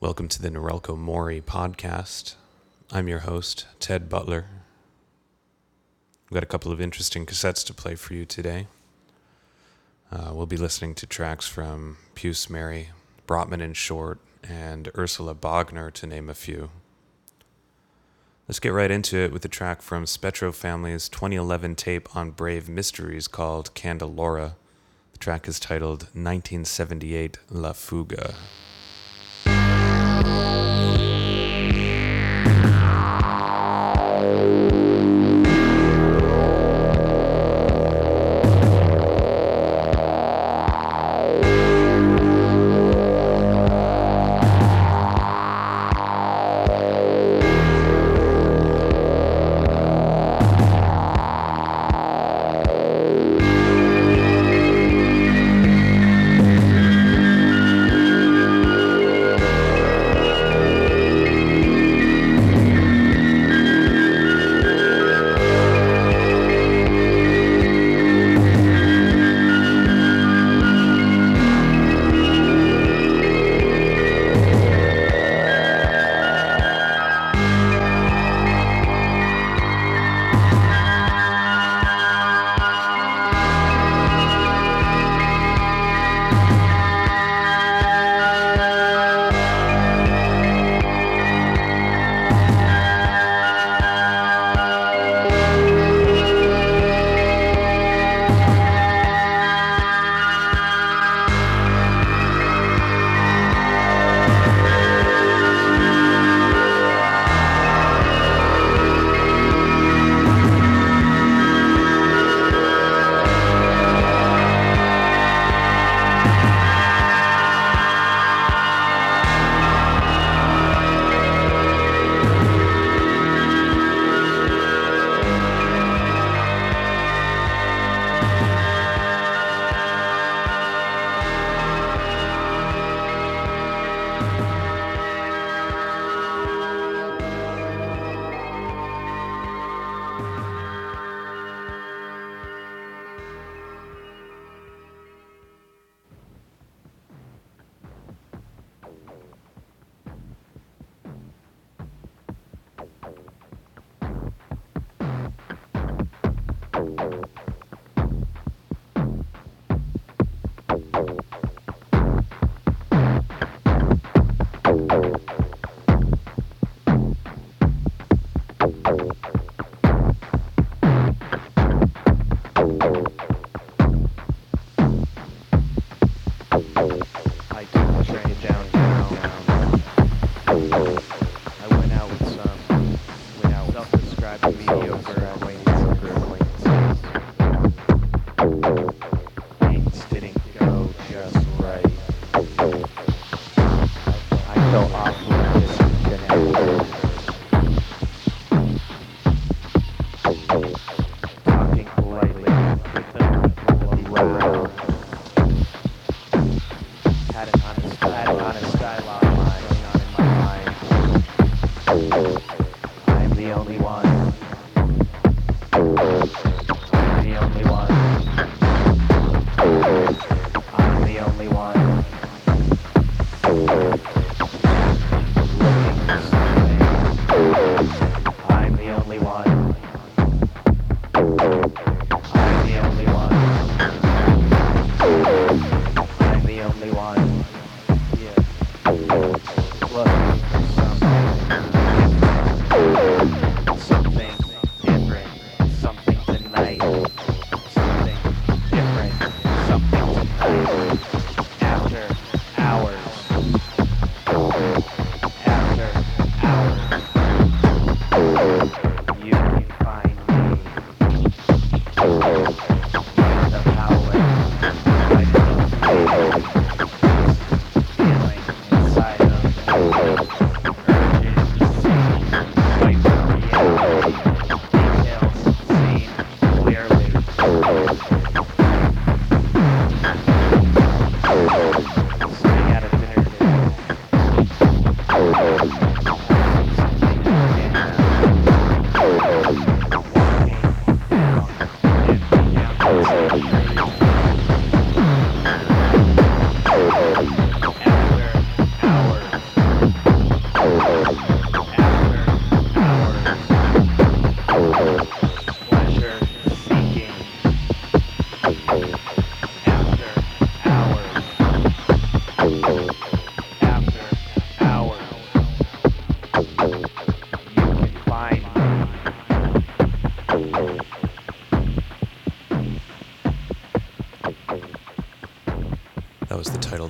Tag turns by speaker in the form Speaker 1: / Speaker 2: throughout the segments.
Speaker 1: Welcome to the Norelco Mori podcast. I'm your host, Ted Butler. We've got a couple of interesting cassettes to play for you today. Uh, we'll be listening to tracks from Puce Mary, Brotman and Short, and Ursula Bogner, to name a few. Let's get right into it with a track from Spettro Family's 2011 tape on Brave Mysteries called Candelora. The track is titled 1978 La Fuga.
Speaker 2: I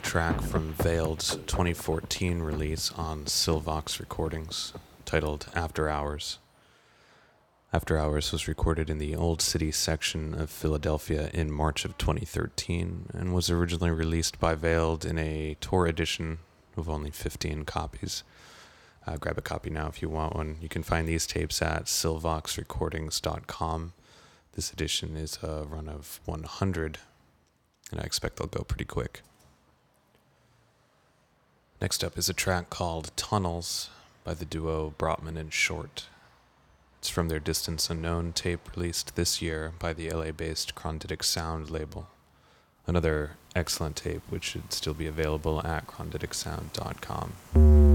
Speaker 1: track from Veiled's 2014 release on Silvox Recordings, titled After Hours. After Hours was recorded in the Old City section of Philadelphia in March of 2013 and was originally released by Veiled in a tour edition of only 15 copies. Uh, grab a copy now if you want one. You can find these tapes at silvoxrecordings.com. This edition is a run of 100, and I expect they'll go pretty quick. Next up is a track called Tunnels by the duo Brotman and Short. It's from their Distance Unknown tape released this year by the LA based Chondritic Sound label. Another excellent tape which should still be available at chondriticsound.com.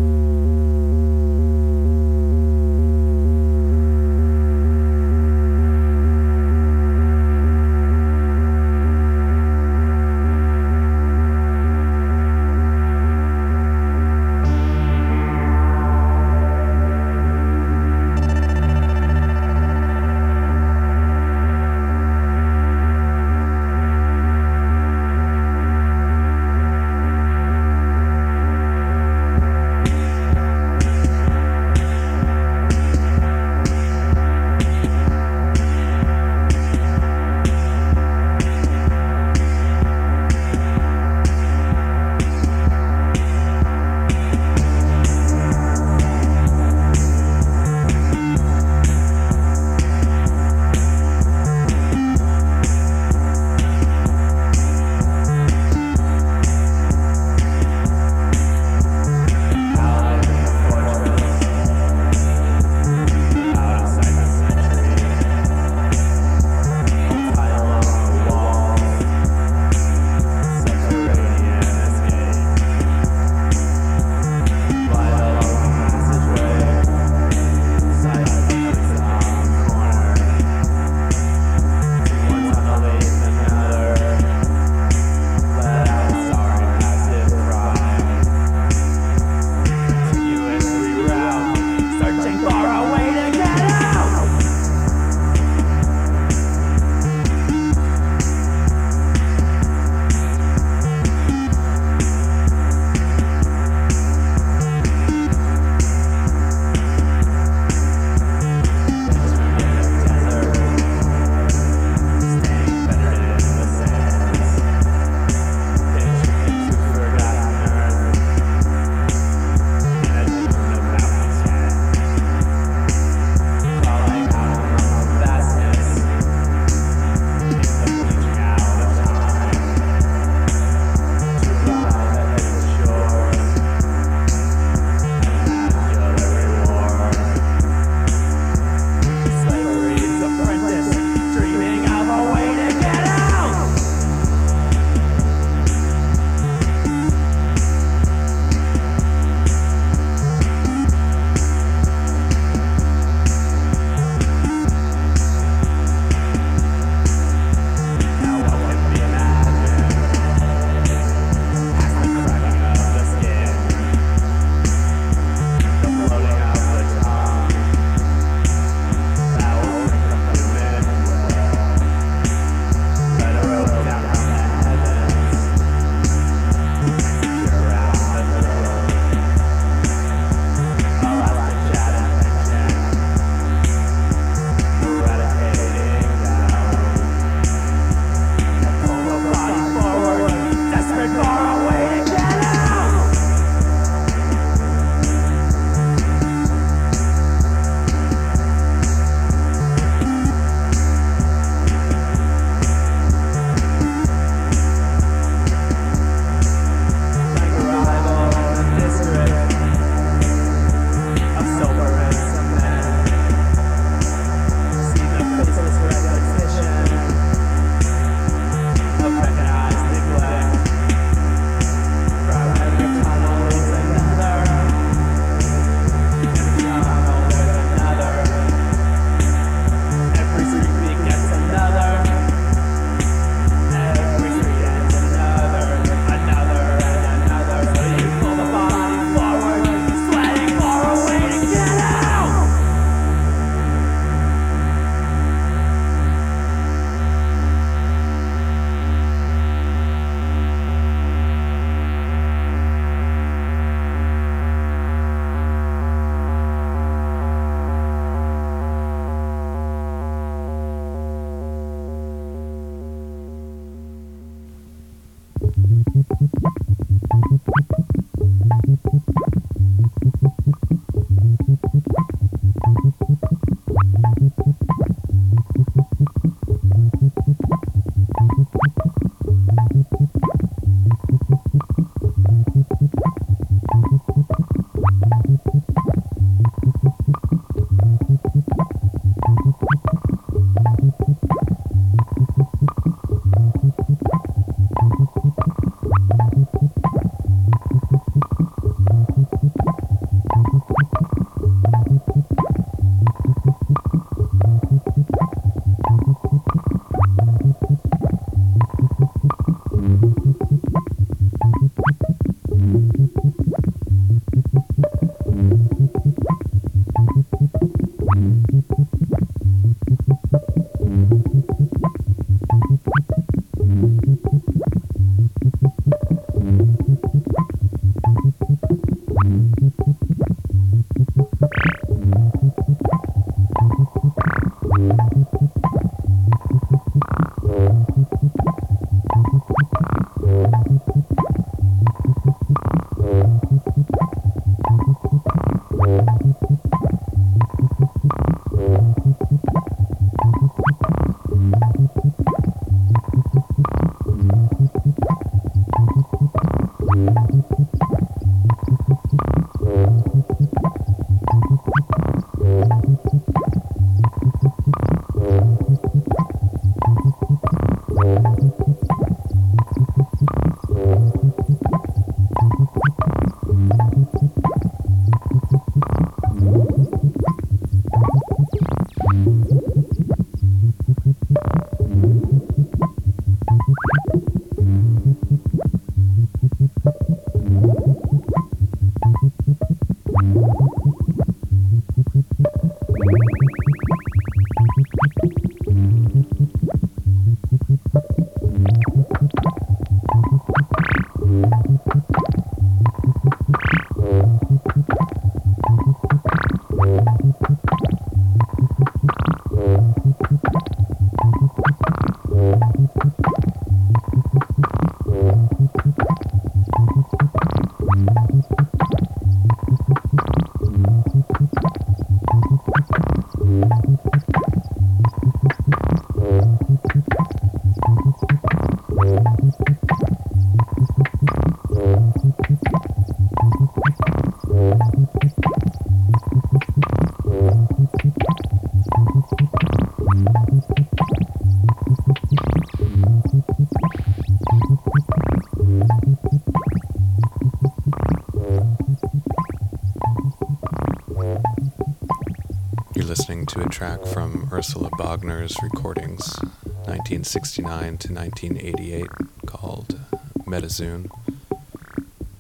Speaker 1: track from Ursula Bogner's recordings, 1969 to 1988, called Metazoon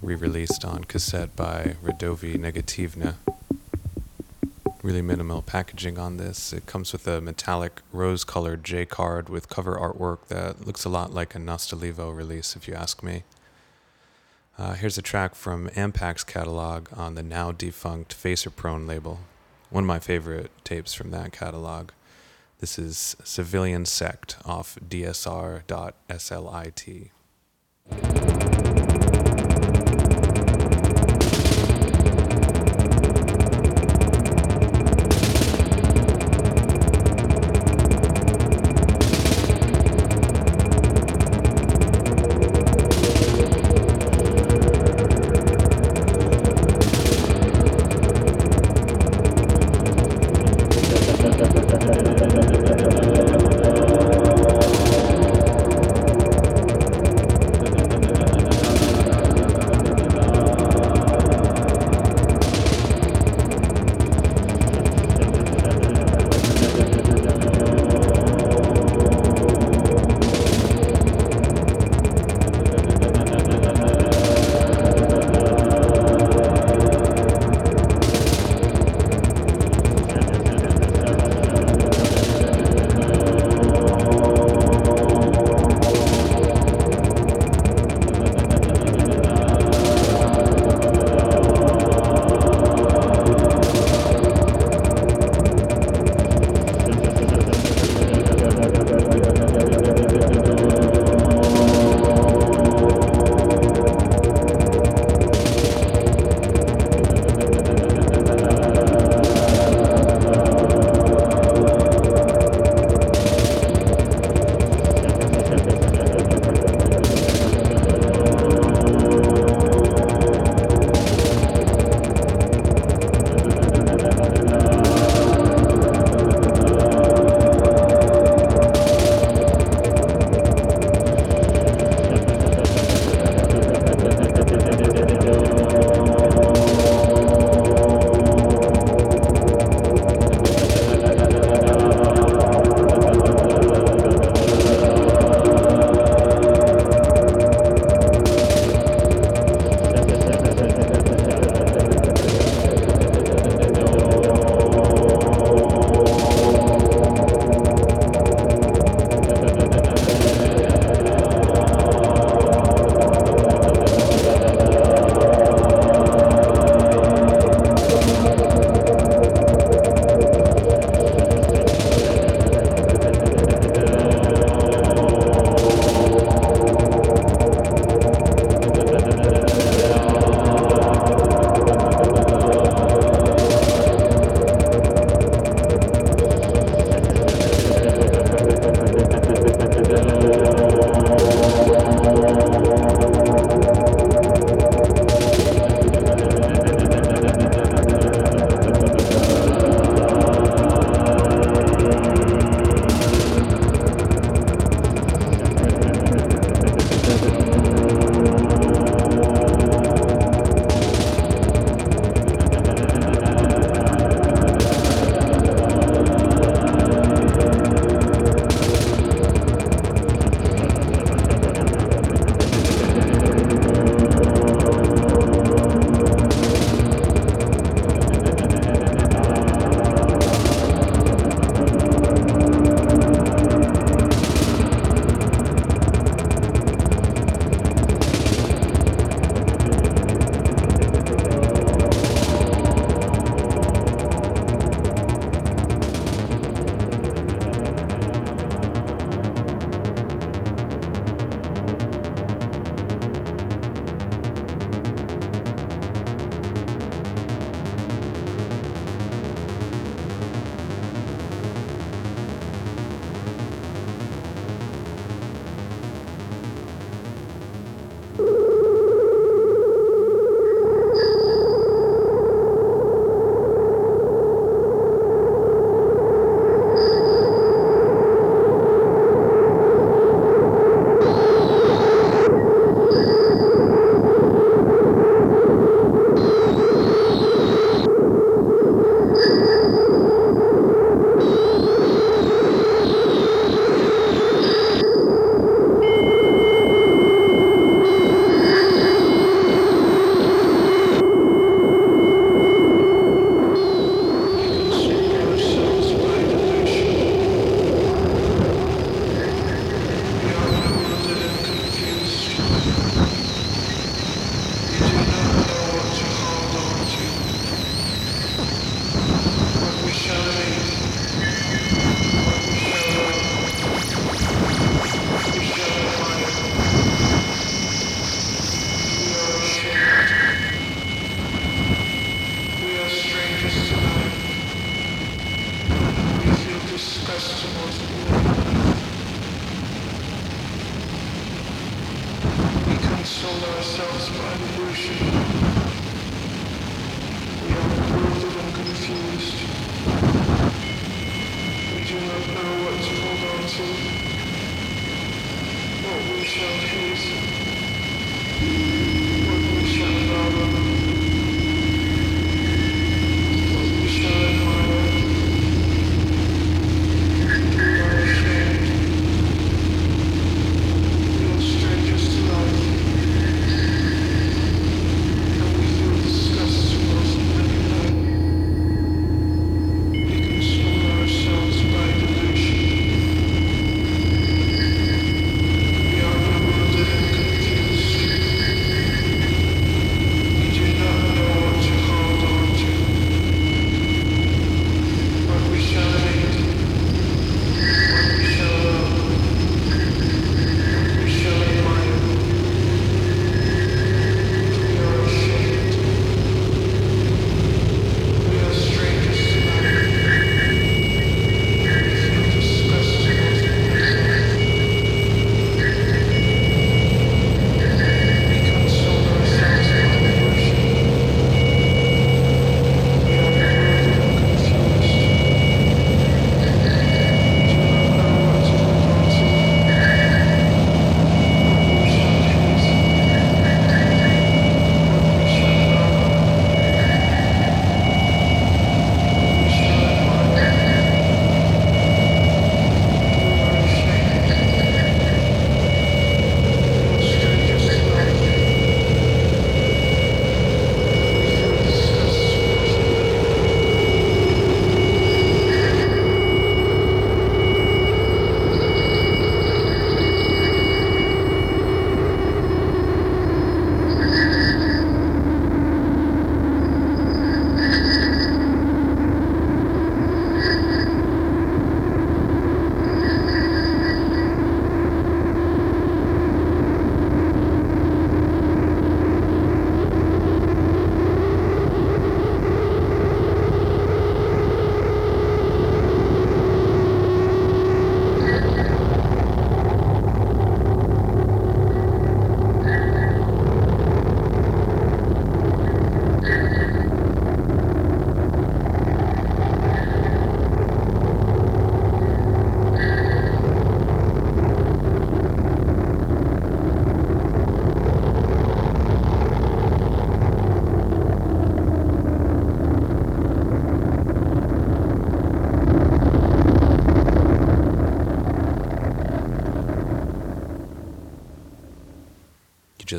Speaker 1: re released on cassette by Radovi Negativna. Really minimal packaging on this. It comes with a metallic rose colored J card with cover artwork that looks a lot like a Nostilevo release, if you ask me. Uh, here's a track from Ampac's catalog on the now defunct Facer Prone label. One of my favorite tapes from that catalog. This is Civilian Sect off DSR.SLIT.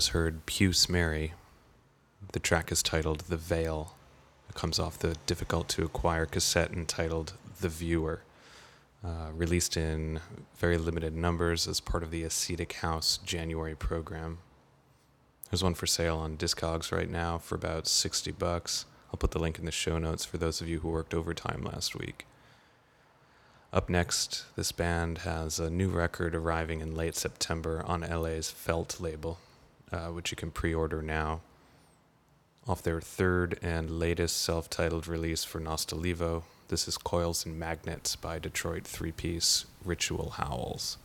Speaker 1: just heard Puce Mary. The track is titled The Veil. It comes off the difficult to acquire cassette entitled The Viewer, uh, released in very limited numbers as part of the Ascetic House January program. There's one for sale on Discogs right now for about 60 bucks. I'll put the link in the show notes for those of you who worked overtime last week. Up next, this band has a new record arriving in late September on LA's Felte label, uh, which you can pre order now. Off their third and latest self titled release for Nostilevo, this is Coils and Magnets by Detroit three piece Ritual Howls.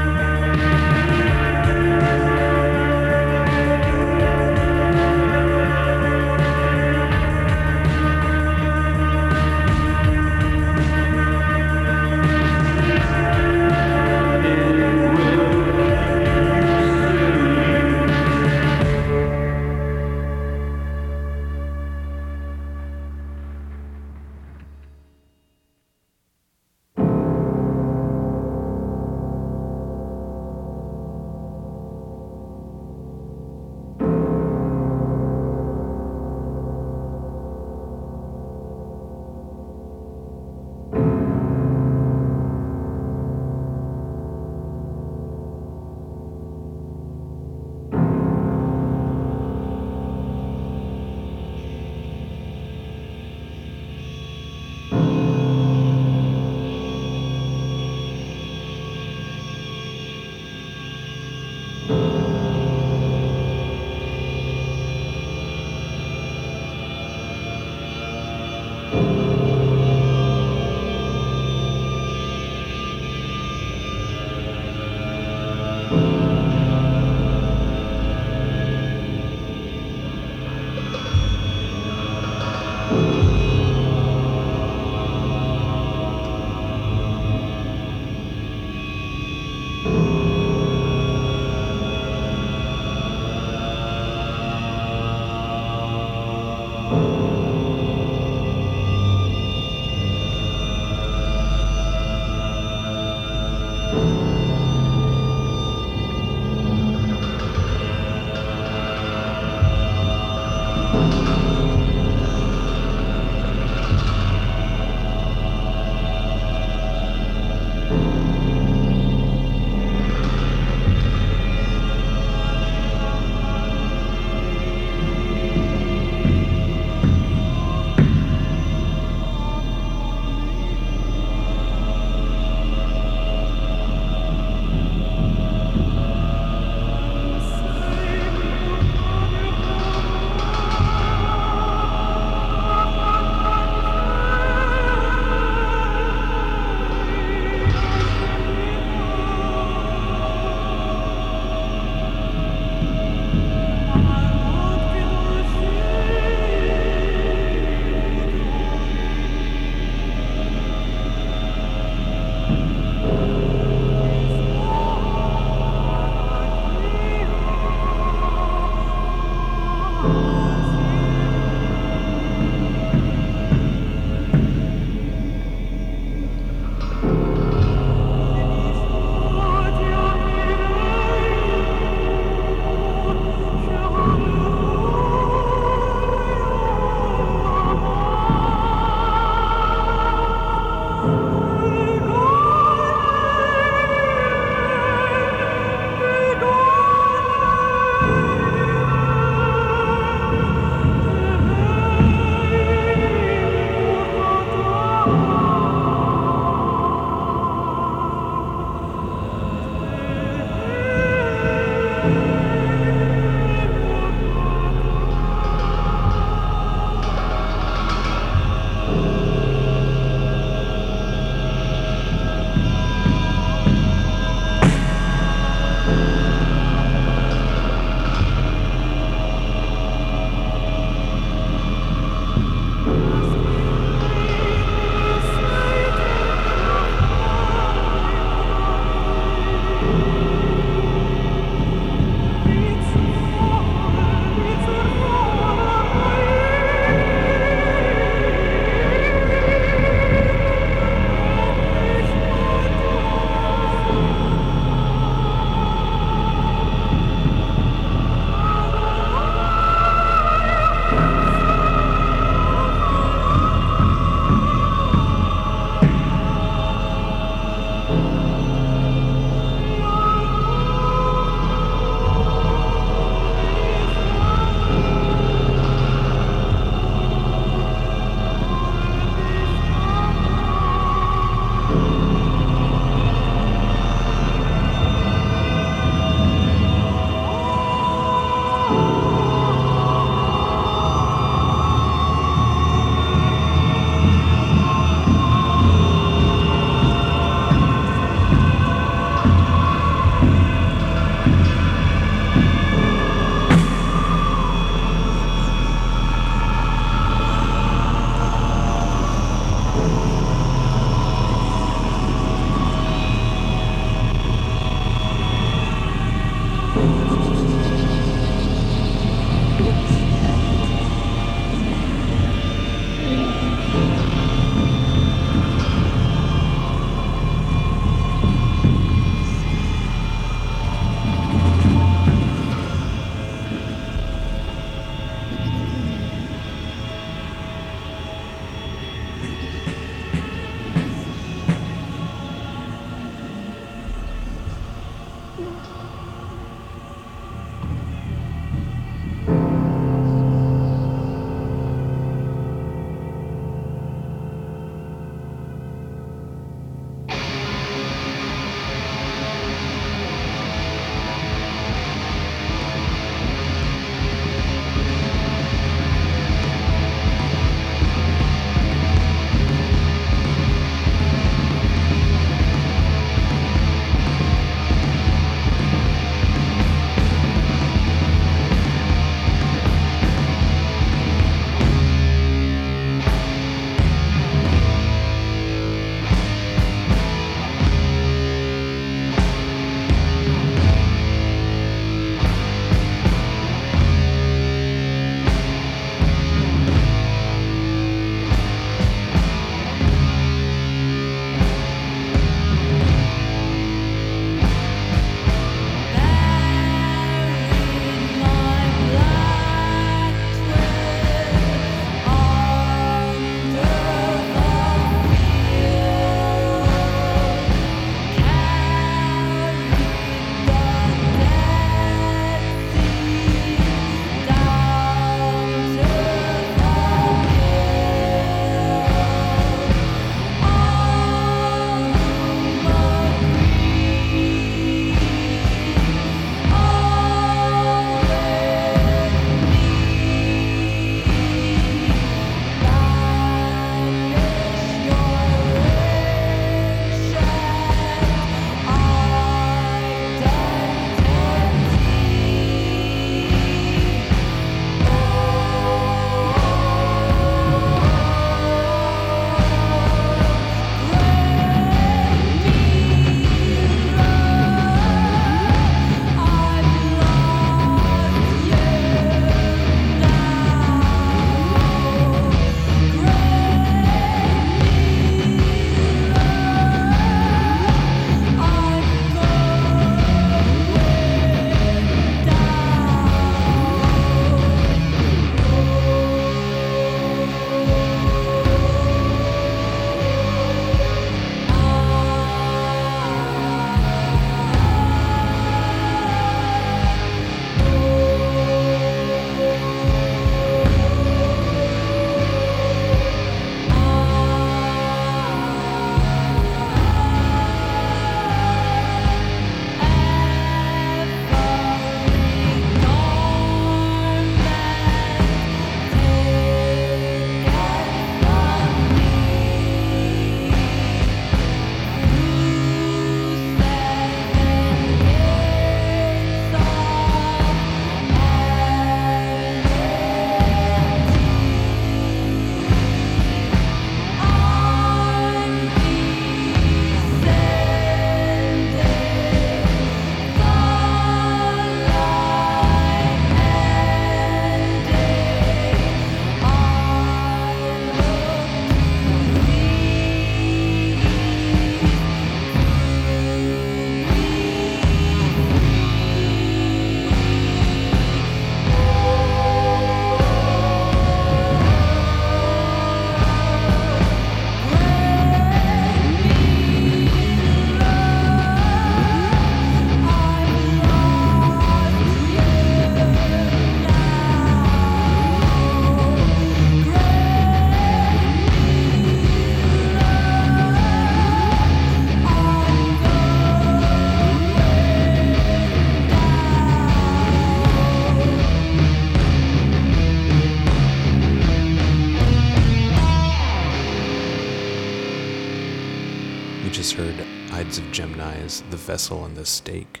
Speaker 1: Vessel and the Stake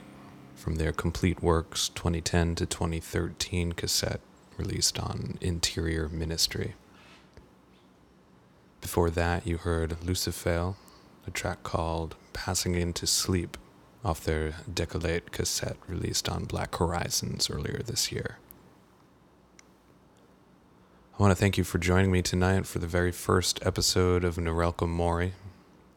Speaker 1: from their Complete Works 2010 to 2013 cassette released on Interior Ministry. Before that, you heard Lucifer, a track called Passing Into Sleep off their Decolate cassette released on Black Horizons earlier this year. I want to thank you for joining me tonight for the very first episode of Norelco Mori.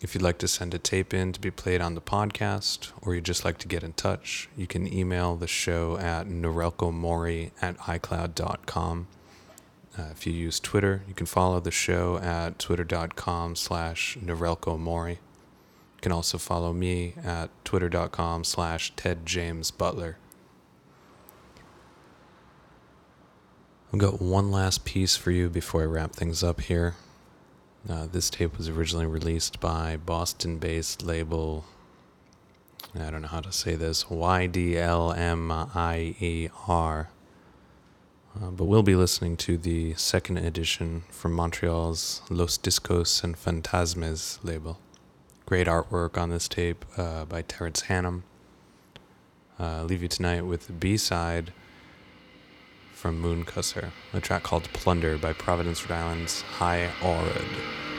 Speaker 1: If you'd like to send a tape in to be played on the podcast, or you'd just like to get in touch, you can email the show at norelcomori at icloud.com. Uh, if you use Twitter, you can follow the show at twitter.com slash norelcomori. You can also follow me at twitter.com slash tedjamesbutler. I've got one last piece for you before I wrap things up here. Uh, this tape was originally released by Boston based label, I don't know how to say this, YDLMIER. Uh, but we'll be listening to the second edition from Montreal's Los Discos Enfantasmes label. Great artwork on this tape uh, by Terence Hannum. Uh, leave you tonight with the B side from Mooncusser, a track called Plunder by Providence, Rhode Island's High Aurod.